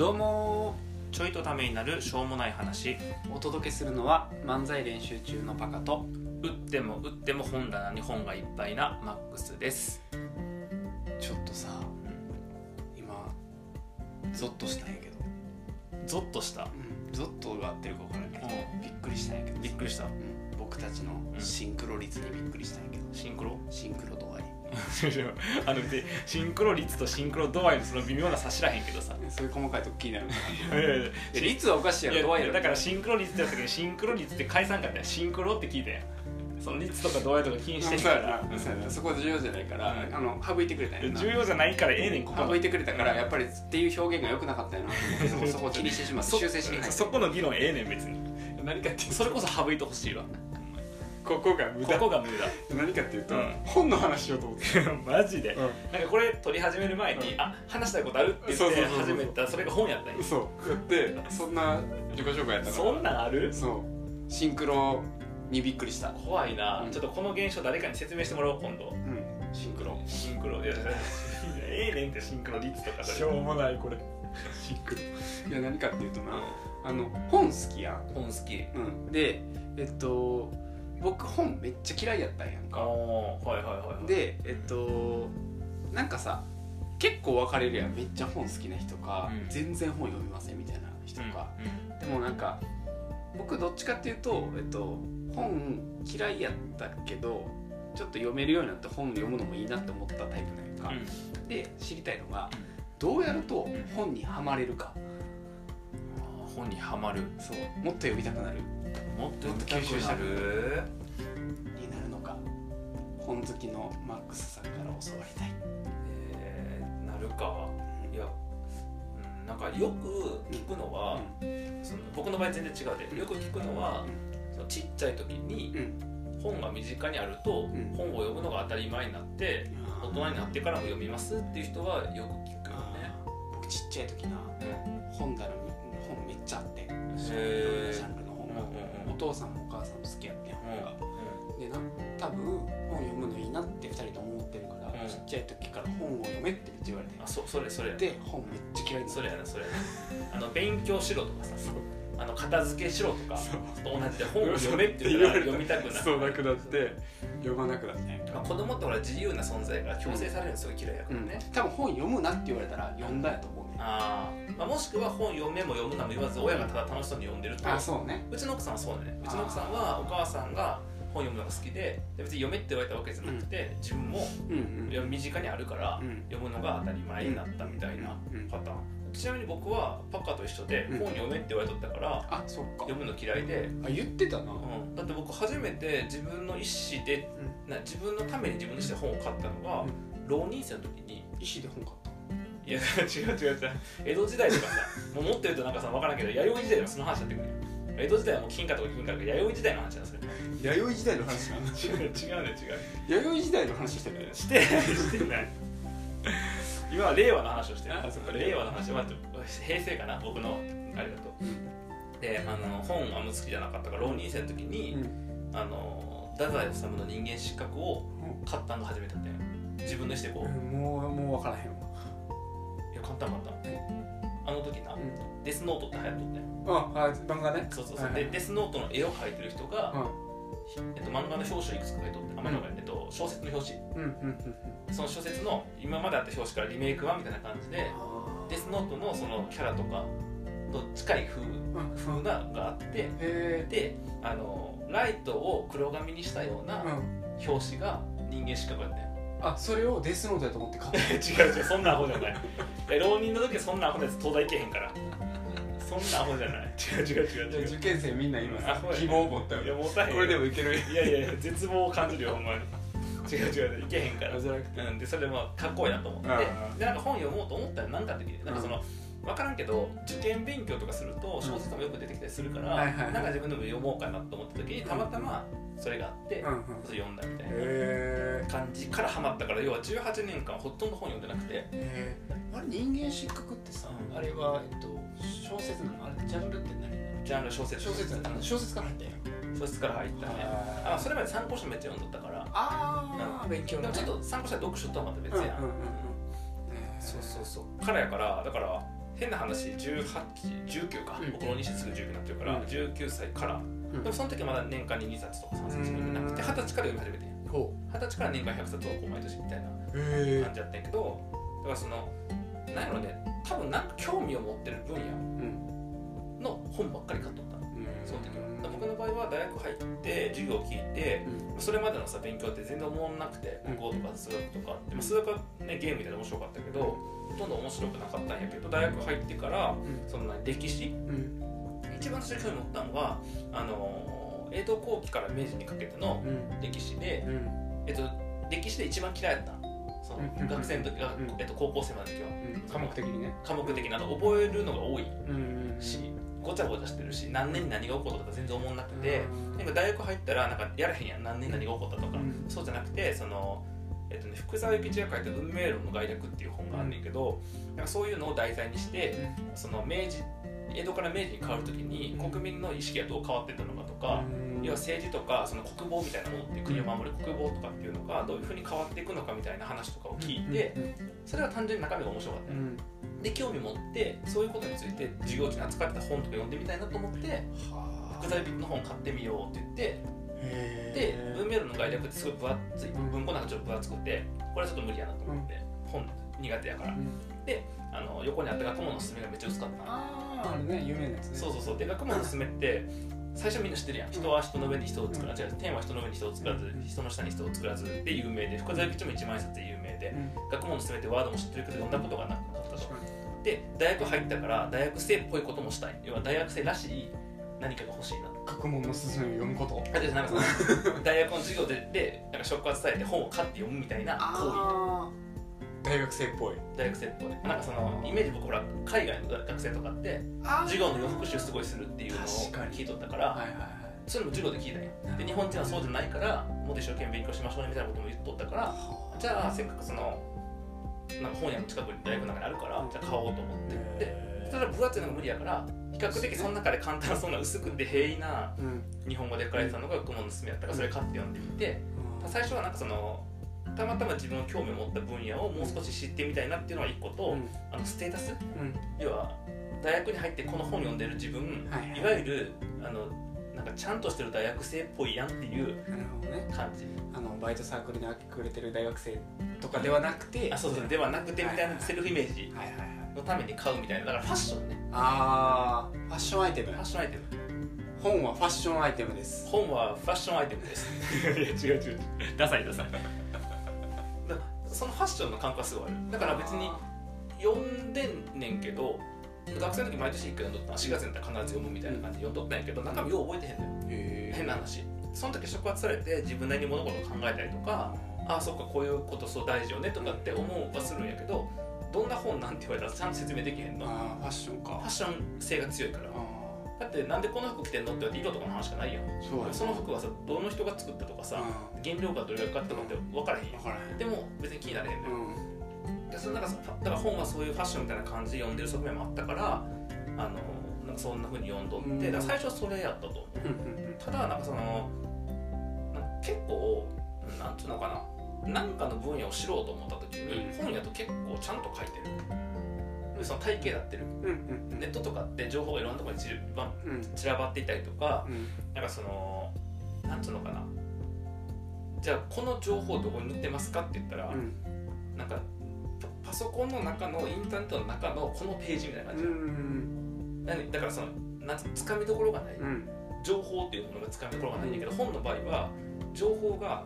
どうもちょいとためになるしょうもない話。お届けするのは漫才練習中のパカと打っても打っても本棚に本がいっぱいなマックスです。ちょっとさ今ゾッとしたんやけど、ゾッとした？うん、ゾッとが合ってるか分からんけどう。びっくりしたんやけどびっくりした。うん、僕たちのシンクロ率にびっくりしたんやけど、シンクロ？シンクロ度合いあのでシンクロ率とシンクロ度合いのその微妙な差しらへんけどさ。そういう細かいとこ気になる。いやいやいやいや率はおかしいやろ。度合いやろ。だからシンクロ率ってやった時にシンクロ率って返さんかったよシンクロって聞いたやん。その率とか度合いとか気にしてそうやんからうそこ重要じゃないから、うん。あの省いてくれたん重要じゃないからええねんここの。省いてくれたからやっぱりっていう表現が良くなかったよな。そこ気にしてしまってそ修正しにそこの議論ええねん別に。何かってそれこそ省いてほしいわここが無ここが無駄。何かっていうと、うん。本の話しようと思って、マジで。うなんかこれ撮り始める前に、うん。あ話したいことあるって言ってそうそうそうそう。始めた。それが本やったんや。そう。やってそんな自己紹介やったからそんなんある？そう。シンクロにびっくりした。怖いな、うん。ちょっとこの現象誰かに説明してもらおう今度。うん。シンクロ。シンクロ。いやええねんってシンクロ率とかそれ。うもないこれ。シンクロ。いや何かっていうとな、あの本好きやん、本好き。うん、でえっと僕本めっちゃ嫌いやったんやんあか。あはいはいはいでえっとなんかさ結構分かれるやん。めっちゃ本好きな人か、うん。全然本読みませんみたいな人か、うんでもなんか僕どっちかっていうと、えっと、本嫌いやったけどちょっと読めるようになって本読むのもいいなって思ったタイプなんやんか、うん。で知りたいのがうん。どうやると本にはまれるか。あー本にはまる。そう。もっと読みたくなる吸収した吸収したる。になるのか。本好きのマックスさんから教わりたい、えーなるか。いや、うん、なんかよく聞くのは、その僕の場合全然違うでよく聞くのは、そのちっちゃい時にうん。本が身近にあると、ん。本を読むのが当たり前になって大人になってからも読みますっていう人はよく聞くよね。僕ちっちゃい時な本棚に本めっちゃあって。いろんなへジーャンルの父さんもお母さんも好きやってん本が、うでな多分本読むのいいなって2人とも思ってるから、うん。ちっちゃい時から本を読めってめっちゃ言われてん、あそそれそれで本めっちゃ嫌いそれやなそれやな。あの勉強しろとかさあの片付けしろとかと同じで本を読めって言ったら読みたくなる。そうなくなって読まなくなったんや。んかまあ、子供ってほら自由な存在やから強制されるのすごい嫌いやからね、多分本読むなって言われたら読んだやと思う。ねあー、まあもしくは本読めも読むなも言わず親がただ楽しそうに読んでると。あそうね。うちの奥さんはそうだねうちの奥さんはお母さんが本読むのが好きでで別に読めって言われたわけじゃなくて、自分もうんうんいや身近にあるから、うん。読むのが当たり前になったみたいなうんパターンちなみに僕はパカと一緒でうん。本読めって言われとったからあそっか。読むの嫌いで、あ言ってたな。うん、だって僕初めて自分の意思でな自分のために自分の意思で本を買ったのが、浪人生の時に石で本買ったいや違う違う違う。江戸時代とかさもうもっと言うとなんかさ分からんけど弥生時代はその話になってくるよ江戸時代はもう金貨とか銀貨とか弥生時代の話なんですよ。弥生時代の話な違う違うね違う弥生時代の話してたよねしてない。してない。今は令和の話をしてる。あそっか令和の話。は平成かな？僕のあれだと。であの本あんま好きじゃなかったから浪人生の時に、あの太宰治の人間失格を買ったのが初めてだったよ。自分の意思でこう、もうもう分からへんわデスノートって流行っとったよ。ああ漫画ね。そうそうそう、はいはい。でデスノートの絵を描いてる人が、うえっと、漫画の表紙をいくつか書いとってあ、漫画えっと、小説の表紙。んうんうんその小説の今まであった表紙からリメイク版みたいな感じでデスノートのそのキャラとかと近い風うん。風ががあってへであのライトを黒髪にしたような表紙が人間失格やったよあそれをデスノートやと思って買った。違う違うそんなアホじゃない。浪人の時はそんなアホなやつ東大行けへんからそんなアホじゃない。違う違う違う違う。受験生みんな今さあそうや希望を持ったいやよ持たへんこれでもいけるいやいやいや絶望を感じるよお前。違う違ういけへんから。じゃなくて。うん、でそれでもかっこいいなと思って。ああ。でなんか本読もうと思ったら何かって聞いてなんかその分からんけど受験勉強とかすると小説もよく出てきたりするから、はいはいはい。なんか自分でも読もうかなと思った時にたまたまそれがあって、うんうん。それ読んだみたいなへ感じからハマったから要は18年間ほとんど本読んでなくて。えあれ人間失格ってさうん。あれはえっと小説なの？あれジャンルって何なの？ジャンル小説。小説うん小説から入ったんや小説から入ったね。あそれまで参考書めっちゃ読んどったから。ああ勉強でもちょっと参考書は読書とはまた別やん、うんうんうんうん。そうそうそう。からやからだから変な話1819か、うん。僕の西すぐ19になってるから、うん。19歳から、ん。でもその時はまだ年間に2冊とか3冊読んでなくてうん。二十歳から読み始めて。二十歳から年間100冊をこう毎年みたいな感じやったんやけどだからそのなんやろね多分なんか興味を持ってる分野うん。の本ばっかり買っとその時は。僕の場合は大学入って授業を聞いてそれまでのさ勉強って全然思わなくてうん。国語とか数学とかって、まあ、数学は、ね、ゲームみたいで面白かったけどほとんど面白くなかったんやけど大学入ってからその何歴史うん。一番最初に持ったのはあの江戸後期から明治にかけてのうん。歴史で、うん。えっと、歴史で一番嫌いだった。そのうん。学生の時が、うん。えっと、高校生までの時は。科目的にね。科目的なの覚えるのが多いうん。しごちゃごちゃしてるし何年に何が起こったとか全然思わなくて、なん。か大学入ったらなんかやらへんやん。何年何が起こったとか、うん。そうじゃなくてその、えっとね、福沢諭吉が書いた「運命論の概略」っていう本があんねんけど、なんかそういうのを題材にしてその明治江戸から明治に変わる時に国民の意識がどう変わってったのかとか、要は政治とかその国防みたいなものって国を守る国防とかっていうのがどういうふうに変わっていくのかみたいな話とかを聞いて、それは単純に中身が面白かった。で興味持ってそういうことについて授業中に扱ってた本とか読んでみたいなと思って福沢諭吉の本買ってみようって言ってで文明論の概略ってすごい分厚いうん文庫なんかちょっと分厚くてこれはちょっと無理やなと思って、本苦手やから。あの横にあった学問のすすめがめっちゃ薄かった。のあああれね有名なやつね。そうそうそう。で学問のすすめって最初みんな知ってるやん。人は人の上に人を作らず、違う天は人の上に人を作らず人の下に人を作らずで有名で深沢諭吉も一万円札で有名でうん。学問のすすめってワードも知ってるけど読んだことがなかったと。で大学入ったから大学生っぽいこともしたい。要は大学生らしい何かが欲しいな。学問のすすめを読むこと。あでなんか大学の授業ででなんか触発されて本を買って読むみたいな行あー大学生っぽい。為大学生っぽい。なんかそのイメージ僕ほら海外の学生とかってあ授業の予復習すごいするっていうのを聞いとったから、はいはいはい。それも授業で聞いたんよで日本人はそうじゃないからもっと一生懸命勉強しましょうねみたいなことも言っとったからじゃあせっかくそのなんか本屋の近くに大学の中にあるからじゃあ買おうと思って。でただ分厚いのが無理やから比較的その中で簡単そうな薄くて平易なうん。日本語で書かれてたのが学問のすすめやったからそれ買って読んでみて。最初はなんかそのたまたま自分の興味を持った分野をもう少し知ってみたいなっていうのが一個と、うん。あのステータス？うん。要は大学に入ってこの本読んでる自分、はいはい。いわゆるあのなんかちゃんとしてる大学生っぽいやんっていう感じ。あのバイトサークルに明け暮れてる大学生とかではなくてあそうそう。ではなくてみたいなセルフイメージのために買うみたいな。だからファッションね。あーファッションアイテム。ファッションアイテム。本はファッションアイテムです。本はファッションアイテムです。いや違う違う違う。ダサいダサい。だそのファッションの感覚がすごいある。だから別に読んでんねんけど学生の時毎年1回読んどった。の4月になったら必ず読むみたいな感じで読んどったんやけど中身よう覚えてへんのよ。へ変な話。その時触発されて自分なりに物事を考えたりとかああそっかこういうことそう大事よねとかって思うはするんやけどどんな本なんて言われたらちゃんと説明できへんの。ファッションか。ァッション性が強いから。あだってなんでこの服着てんのって色とかの話しかないやん。ーそうその服はさどの人が作ったとかさう原料がどれぐらいかかったのって分からへんやん。ん分からへん。でも別に気になれへんのよ。うん。でそのなんかそだから本はそういうファッションみたいな感じで読んでる側面もあったからあのなんかそんな風に読んどって、うん。最初はそれやったと。思うただなんかその結構なんていうのかな。何かの分野を知ろうと思った時に、うん。本やと結構ちゃんと書いてる。でその体系だってる。ネットとかって情報がいろんなところに散らばうん。散らばっていたりとかうん。なんかそのなんつうのかな。じゃあこの情報どこに載ってますかって言ったら、うん。なんかパパソコンの中のインターネットの中のこのページみたいな感じ、だからそのなんつかみどころがない、うん。情報っていうものがつかみどころがないんだけど、本の場合は情報が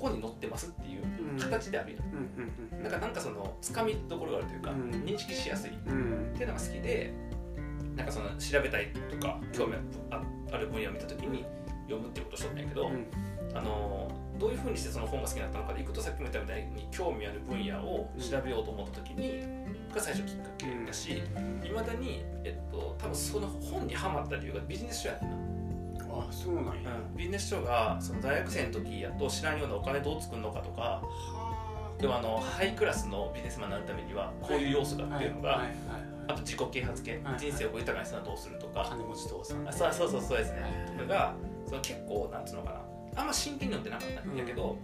ここに載ってますっていううん。形である。やん、うんうんだからなんかそのつかみどころがあるというか、うん。認識しやすい。っうん。ていうのが好きでなんかその調べたいとか興味あある分野を見た時に読むっていうことをしとったんやけど、うん。あのどういうふうにしてその本が好きになったのかでいくとさっきも言ったみたいに興味ある分野を調べようと思った時にが最初きっかけだしいまだに、えっと、多分その本にはまった理由がビジネス書やったな、あそうなんや。うん、ビジネス書がその大学生の時やと知らんようなお金どう作るのかとかはでもあのハイクラスのビジネスマンになるためにはこういう要素だっていうのが、はい。はい。はい。あと自己啓発系、はい。人生を豊かにするのはどうするとか、金持ち父さんあそうそうそうそうですね、はい。とかがその結構なんつうのかな。あんま真剣に読んでなかったんだけど、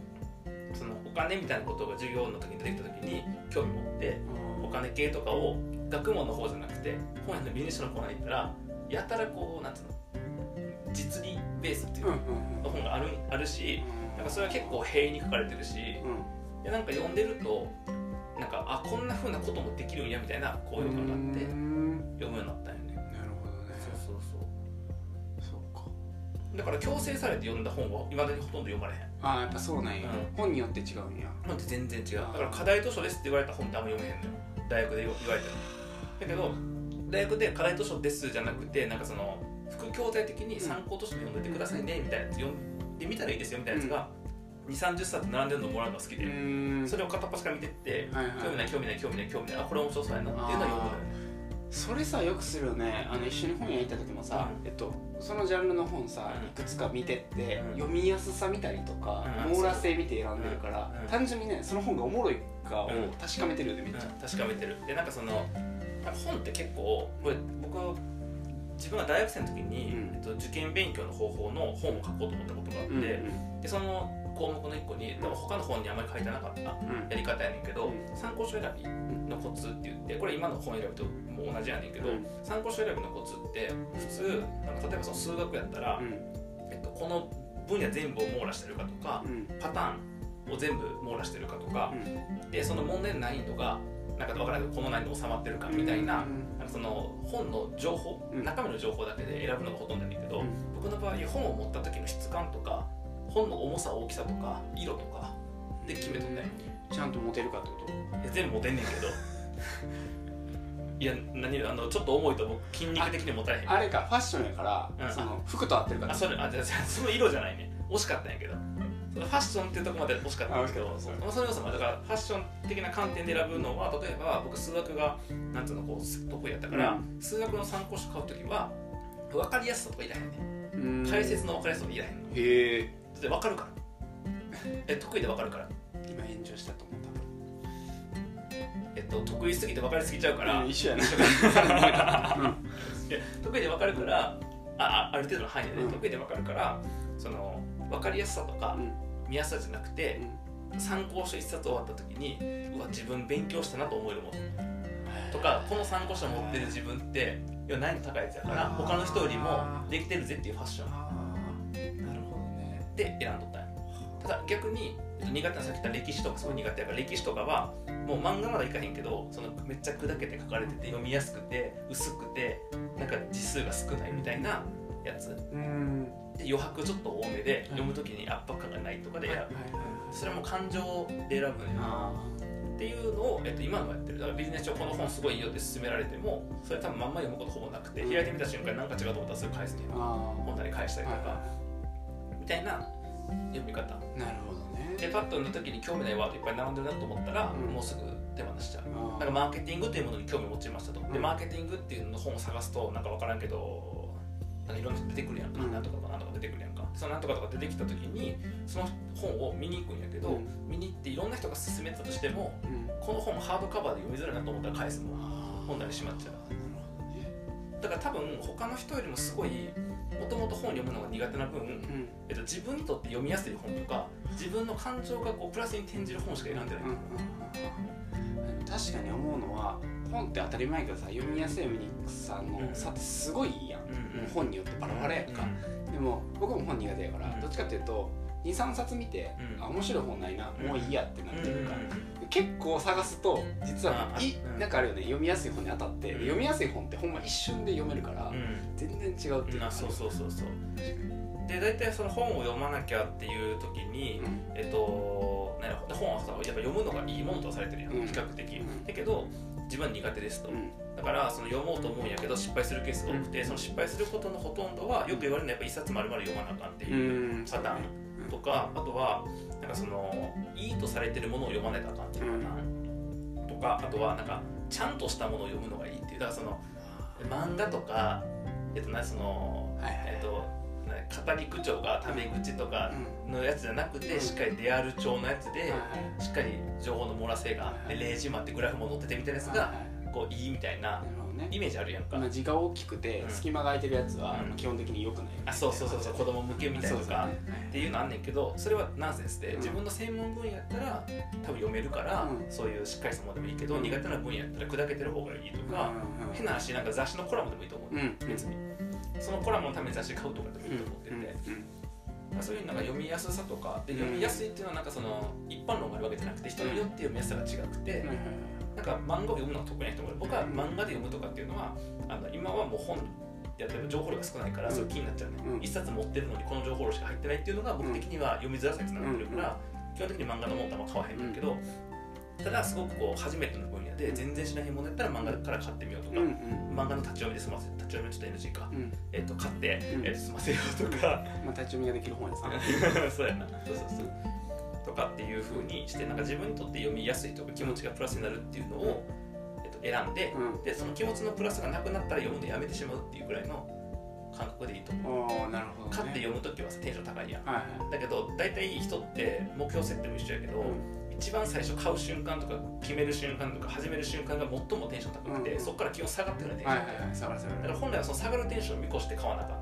そのお金みたいなことが授業の時に出てきた時に興味持ってお金系とかを学問の方じゃなくて本屋のビジネス書のコーナーに行ったらやたらこうなんつうの実利ベースっていうの本があるあるしなんかそれは結構平に書かれてるしでなんか読んでるとなんかあこんなふうなこともできるんやみたいな高揚感があって読むようになったんよね。なるほどね。そうそうそう。そうか。だから強制されて読んだ本はいまだにほとんど読まれへん。ああやっぱそうなんや、うん。本によって違うんや。本って全然違う。だから課題図書ですって言われた本ってあんま読めへんのよ。大学で言われてもだけど大学で課題図書ですじゃなくてなんかその副教材的に参考として読んでてくださいねみたいなやつ読んでみたらいいですよみたいなやつが2 3 0冊並んでるのもらうのが好きで、ん。それを片っ端から見てって、はいはい。興味ない興味ない興味ない興味ないあこれ面白そうやなっていうのは読むのよねそれさよくするよね。あの一緒に本屋行った時もさ、うん。えっと、そのジャンルの本さうん。いくつか見てって、うん。読みやすさ見たりとか、うん。網羅性見て選んでるから、うん。単純にねその本がおもろいかをうん。確かめてるよねめっちゃ、確かめてる。でなんかその本って結構これ僕自分が大学生の時に、うん。えっと、受験勉強の方法の本を書こうと思ったことがあって、うんうんでその項目の一個に多分他の本にあまり書いてなかったやうん。り方やねんけど、うん。参考書選びのコツって言ってこれ今の本選びともう同じやねんけど、うん。参考書選びのコツって普通なんか例えばその数学やったら、えっと、この分野全部を網羅してるかとかうん。パターンを全部網羅してるかとかう、んでその問題の難易度がなんか分からないけどこの難易度収まってるかみたいな,、なんかその本の情報、うん。中身の情報だけで選ぶのがほとんどやねんけど、うん。僕の場合本を持った時の質感とか本の重さ大きさとか色とかで決めとったん。よちゃんと持てるかってこと？いや全部持てんねんけど。いや何あのちょっと重いと僕筋肉的に持たれへんあれかファッションやから、うん。その服と合ってるかあそれあじゃその色じゃないね。惜しかったんやけどファッションっていうところまで惜しかったんやけどそその要素もだからファッション的な観点で選ぶのは例えば僕数学がなんていうのこう得意やったから、う数学の参考書買う時は分かりやすさとかいらへんねうん。解説の分かりやすさとかいらへんの。へえ。だって分かるから。え得意で分かるから。今炎上したと思ったえっと得意すぎて分かりすぎちゃうから、うん一緒やな。いや得意で分かるからああある程度の範囲でね、うん。得意で分かるからその分かりやすさとかうん見やすさじゃなくて、参考書一冊終わった時にうわ自分勉強したなと思えるもの。とかこの参考書持ってる自分っていや難易度高いやつやから他の人よりもできてるぜっていうファッション。なるほどね。で選んどったんや。ただ逆に苦手なさっき言った歴史とかすごい苦手やから歴史とかはもう漫画まだいかへんけどそのめっちゃ砕けて書かれてて読みやすくて薄くてなんか字数が少ないみたいなやつ。うん。で余白ちょっと多めで読む時に圧迫感がないとかで選ぶ。それも感情で選ぶっていうのを、えっと、今のやってる。だからビジネス書この本すごいいいよって勧められてもそれ多分まんま読むことほぼなくてうん。開いてみた瞬間なんか違うと思ったらすぐ返すねーあー。本棚に返したりとか。みたいな読み方。なるほどね。でパッと読んだ時に興味ないワードいっぱい並んでるなと思ったら、うん。もうすぐ手放しちゃう。なんかマーケティングというものに興味を持ちましたと、でうん。マーケティングっていうの本を探すとなんか分からんけどなんかいろんな人出てくるやんか、うん。なんとかとかなんとか出てくるやんか。そのなんとかとか出てきた時にその本を見に行くんやけど、うん。見に行っていろんな人が勧めてたとしてもうん。この本ハードカバーで読みづらいなと思ったら返すもん。本棚にしまっちゃう。だから多分他の人よりもすごいもともと本読むのが苦手な分、うん。えっと、自分にとって読みやすい本とか自分の感情がこうプラスに転じる本しか選んでない、うん。確かに思うのは本って当たり前やけどさ読みやすい読みにくさの差ってすごいいいやん、うんもう本によってバラバラやんか、でも僕も本苦手やから、うん。どっちかっていうと23冊見て、うん。あ面白い本ないな、うん。もういいやってなってるから、うん。結構探すと実はあいうん。なんかあるよね読みやすい本に当たって、うん。読みやすい本ってほんま一瞬で読めるから、うん。全然違うっていうか。そうそうそうそう。で大体その本を読まなきゃっていう時に、うん。えっとね本はさやっぱ読むのがいいものとされてるやん、うん。比較的、うん。だけど自分は苦手ですと、うん。だからその読もうと思うんやけど失敗するケースが多くて、その失敗することのほとんどはよく言われるのはやっぱ一冊丸々読まなあかんっていうパターンとか、あとはなんかそのいいとされてるものを読まないとあかんっていうパターン、とかあとはなんかちゃんとしたものを読むのがいいっていう。だからその漫画とかえっとなそのはいはい。えっとな語り口調がタメ口とかうん。のやつじゃなくて、うん。しっかりデアル調のやつで、しっかり情報の漏らせがあって、はい。例示もあってグラフも載っててみたいなやつが、こういいみたいなイメージあるやんか、まあ字が大きくてうん。隙間が空いてるやつはうん。基本的に良くない。あそうそうそうそう子供向けみたいなとか、っていうのあんねんけどそれはナンセンスで、うん。自分の専門分野やったら多分読めるから、うん。そういうしっかりしたものでもいいけど、うん。苦手な分野やったら砕けてる方がいいとか、うんうん。変な話なんか雑誌のコラムでもいいと思う、うん。別にそのコラムのために雑誌買うとかでもいいと思ってて、うんそういうなんか読みやすさとか。でうん。読みやすいっていうのはなんかその一般論があるわけじゃなくて人によって読みやすさが違くて、う。んなんか漫画を読むのが得意な人もいる。僕は漫画で読むとかっていうのはあの今はもう本やっても情報量が少ないからうん。それ気になっちゃうね、うん。一冊持ってるのにこの情報量しか入ってないっていうのが僕的には読みづらさにつながってるから、基本的に漫画のもんとあんま買わへんけど、ただすごくこう初めての分野で全然知らへんものやったら漫画から買ってみようとか、うんうん漫画の立ち読みで済ませ立ち読みはちょっと NG か、うん。えっと買って、うん。えっと済ませようとか。まあ立ち読みができる本やさ そうやな。そうそうそう。とかっていうふうにしてなんか自分にとって読みやすいとか気持ちがプラスになるっていうのを、えっと、選んで、うん。でその気持ちのプラスがなくなったら読むのやめてしまうっていうぐらいの感覚でいいと思う。なるほどね。買って読む時はさテンション高いやん。はいはい。だけど大体人って目標設定も一緒やけど、一番最初買う瞬間とか決める瞬間とか始める瞬間が最もテンション高くて、うんそこから気温下がってくるテンション、はいはいはい。下がる下がる。だから本来はその下がるテンションを見越して買わなあかん。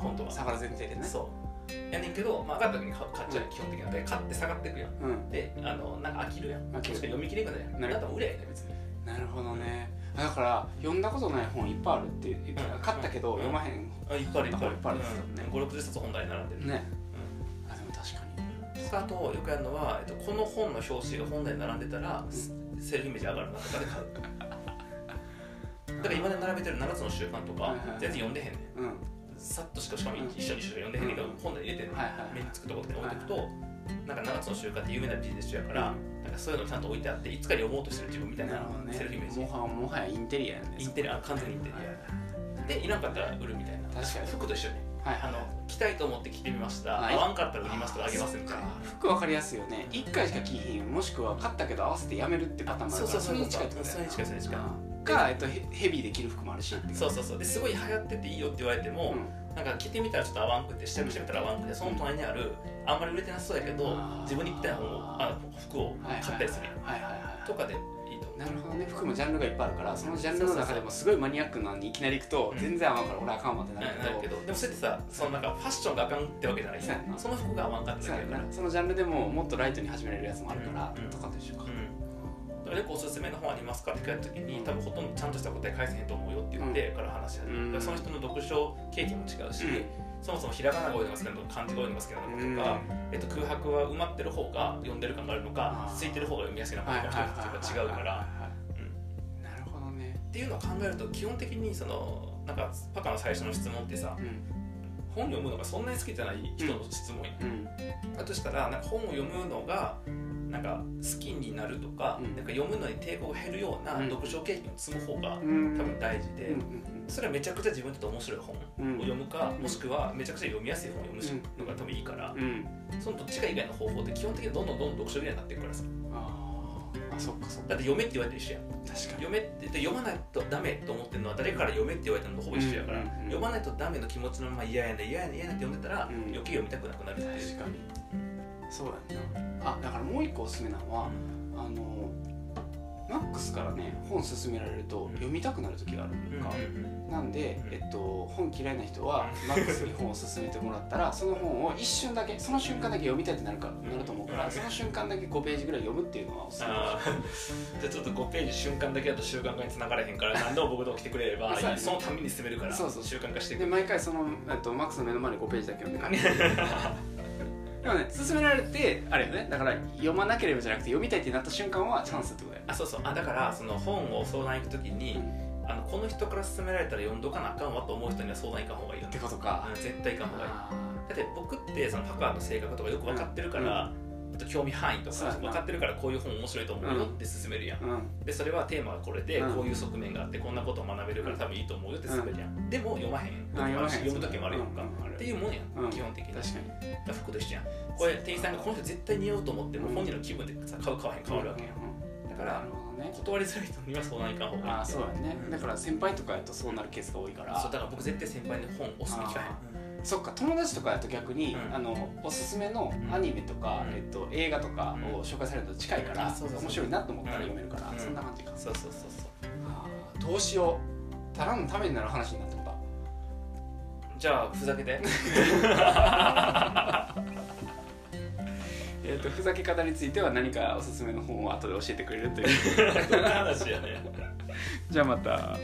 本当は。下がる前提でね。そう。やねんけど、まあ、上がった時に買買っちゃう、基本的には。で買って下がっていくやん。うん。であのなんか飽きるやん。飽きる。しか読み切れなくなるやんなるなんか売れやね別に。なるほどね。だから読んだことない本いっぱいあるって言ってた。うん。買ったけど読まへん。あいっぱいあるいっぱいある。いっぱいあるですよね。うん、560冊本棚に並んでる、ねあとよくやるのは、えっと、この本の表紙が本棚に並んでたらセルフイメージ上がるなとかで買う。だから今で並べてる7つの習慣とか全然読んでへんねん。うん。さっとしかしかも一緒にしか読んでへんねんけどうん。本棚に入れて目につくところに置いておくとなんか7つの習慣って有名なビジネス書やから、なんかそういうのちゃんと置いてあっていつか読もうとしてる自分みたいなセルフイメージ、もはもはやインテリアやねインテリア完全にインテリア、でいらんかったら売るみたいな。確かに。服と一緒にはいあの着たいと思って着てみました。はい。合わんかったら売りますとかあげますみたいなあそっか服わかりやすいよね。一回しか着ひんもしくは買ったけど合わせてやめるってパターンもあるから。そうそうそうれに近いってことそれに近いそれに近い。うんか、えっと、ヘヘビーで着る服もあるしそうそうそう。ですごい流行ってていいよって言われても、うん。なんか着てみたらちょっと合わんくて試着してみたら合わんくてその隣にあるあんまり売れてなさそうやけど自分にぴったりな本をあ服を買ったりする。はいはいはいはい。とかでなるほどね。服もジャンルがいっぱいあるからそのジャンルの中でもすごいマニアックなのにいきなり行くとうん全然合わんから俺あかんわってななるけど。でもそれってさそのなんかファッションがあかんってわけじゃないそうやな。その服が合わんかっただけだからな。そのジャンルでももっとライトに始めれるやつもあるからうん。とかと一緒か。うんそれでおすすめの本ありますかって聞かれた時に多分ほとんどちゃんとした答え返せへんと思うよって言ってから話し始める、その人の読書経験も違うし、うん。そもそもひらがなが多いのが好きなのか漢字が多いのが好きなのかとか、えっと、空白は埋まってる方が読んでる感があるのか空いてる方が読みやすいのか人と違うから、なるほどね。っていうのを考えると基本的にそのなんかパカの最初の質問ってさうん。本読むのがそんなに好きじゃない人の質問や、うん。だとしたらなんか本を読むのがなんか好きになるとか,、うん。なんか読むのに抵抗が減るようなうん。読書経験を積む方がうん。多分大事で、うんそれはめちゃくちゃ自分にとって面白い本を読むか、もしくはめちゃくちゃ読みやすい本を読むのが多分いいから、うん。そのどっちか以外の方法って基本的にどんどんどんどん読書嫌いになっていくからさ。あそっかそっか。だって読めって言われて一緒やん。確かに。読めってで読まないとダメと思ってるのは誰かから読めって言われたのとほぼ一緒やから、読まないとダメの気持ちのまま嫌やね嫌やね嫌やねって読んでたら、うん。余計読みたくなくなるって確かに。そうやんなあだからもう一個おすすめなのはあのマックスからね本勧められると読みたくなる時があるうんのか、なんで、うんえっと、本嫌いな人はマックスに本を勧めてもらったら その本を一瞬だけその瞬間だけ読みたいってなるかなると思うからその瞬間だけ5ページぐらい読むっていうのはおすすめ。じゃあちょっと5ページ瞬間だけだと習慣化につながれへんから 何でも僕と来てくれればそのために進めるからそうそう。習慣化していくで毎回その、えっと、マックスの目の前に5ページだけ読んで帰るでもね勧められてあれよね。だから読まなければじゃなくて読みたいってなった瞬間はチャンスってことだよ。ねあそうそう。あだからその本を相談行くときに、あのこの人から勧められたら読んどかなあかんわと思う人には相談行かん方がいいよっねてことか。うん絶対行かん方がいい。あだって僕ってそのパカーの性格とかよく分かってるから、あと興味範囲とか分かってるからこういう本面白いと思うよって勧めるやん、でそれはテーマがこれでうん。こういう側面があってこんなことを学べるから多分いいと思うよって勧めるやん、でも読まへん時もあるし読む時もあるやんか、っていうもんやん、うん。基本的に。確かに。服と一緒やん。これ店員さんがこの人絶対似合うと思ってもうん。本人の気分でさ買う買わへん変わるわけやん、だから断りづらい人には相談行かん方がいいああそうやね。うんだから先輩とかやとそうなるケースが多いから。そうだから僕絶対先輩に本おすすめ聞かへん、そっか友達とかだと逆に、うん。あのおすすめのアニメとか、うん。えっと、映画とかを紹介されると近いから、うん面白いなと思ったら読めるから、うん。そんな感じか、そうそうそうそう。どうしよう。ただのためになる話になってもたじゃあふざけて。えっとふざけ方については何かおすすめの本を後で教えてくれるという。どんな話やね じゃあまた